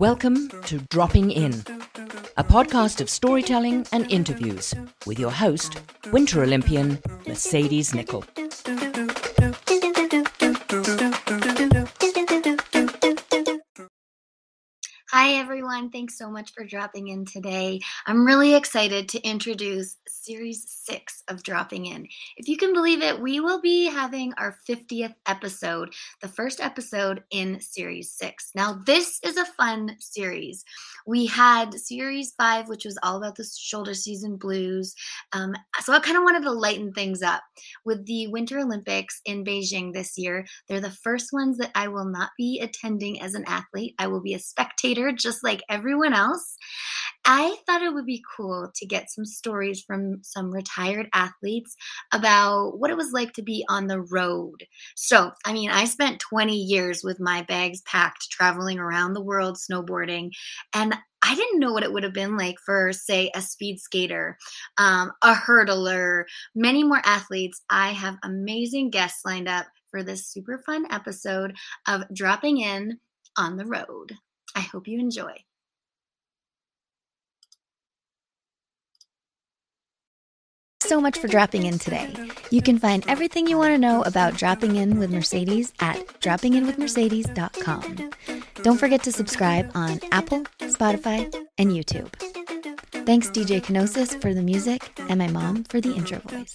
Welcome to Dropping In, a podcast of storytelling and interviews with your host, Winter Olympian Mercedes Nicoll. Hi, everyone. Thanks so much for dropping in today. I'm really excited to introduce series six of Dropping In. If you can believe it, we will be having our 50th episode, the first episode in series six. Now, this is a fun series. We had series five, which was all about the shoulder season blues. Um, so I kind of wanted to lighten things up. With the Winter Olympics in Beijing this year, they're the first ones that I will not be attending as an athlete. I will be a spectator just like everyone else. I thought it would be cool to get some stories from some retired athletes about what it was like to be on the road. So, I mean, I spent 20 years with my bags packed traveling around the world snowboarding, and I didn't know what it would have been like for, say, a speed skater, um, a hurdler, many more athletes. I have amazing guests lined up for this super fun episode of Dropping In on the Road. I hope you enjoy. so much for dropping in today. You can find everything you want to know about dropping in with Mercedes at droppinginwithmercedes.com. Don't forget to subscribe on Apple, Spotify, and YouTube. Thanks, DJ Kenosis, for the music, and my mom for the intro voice.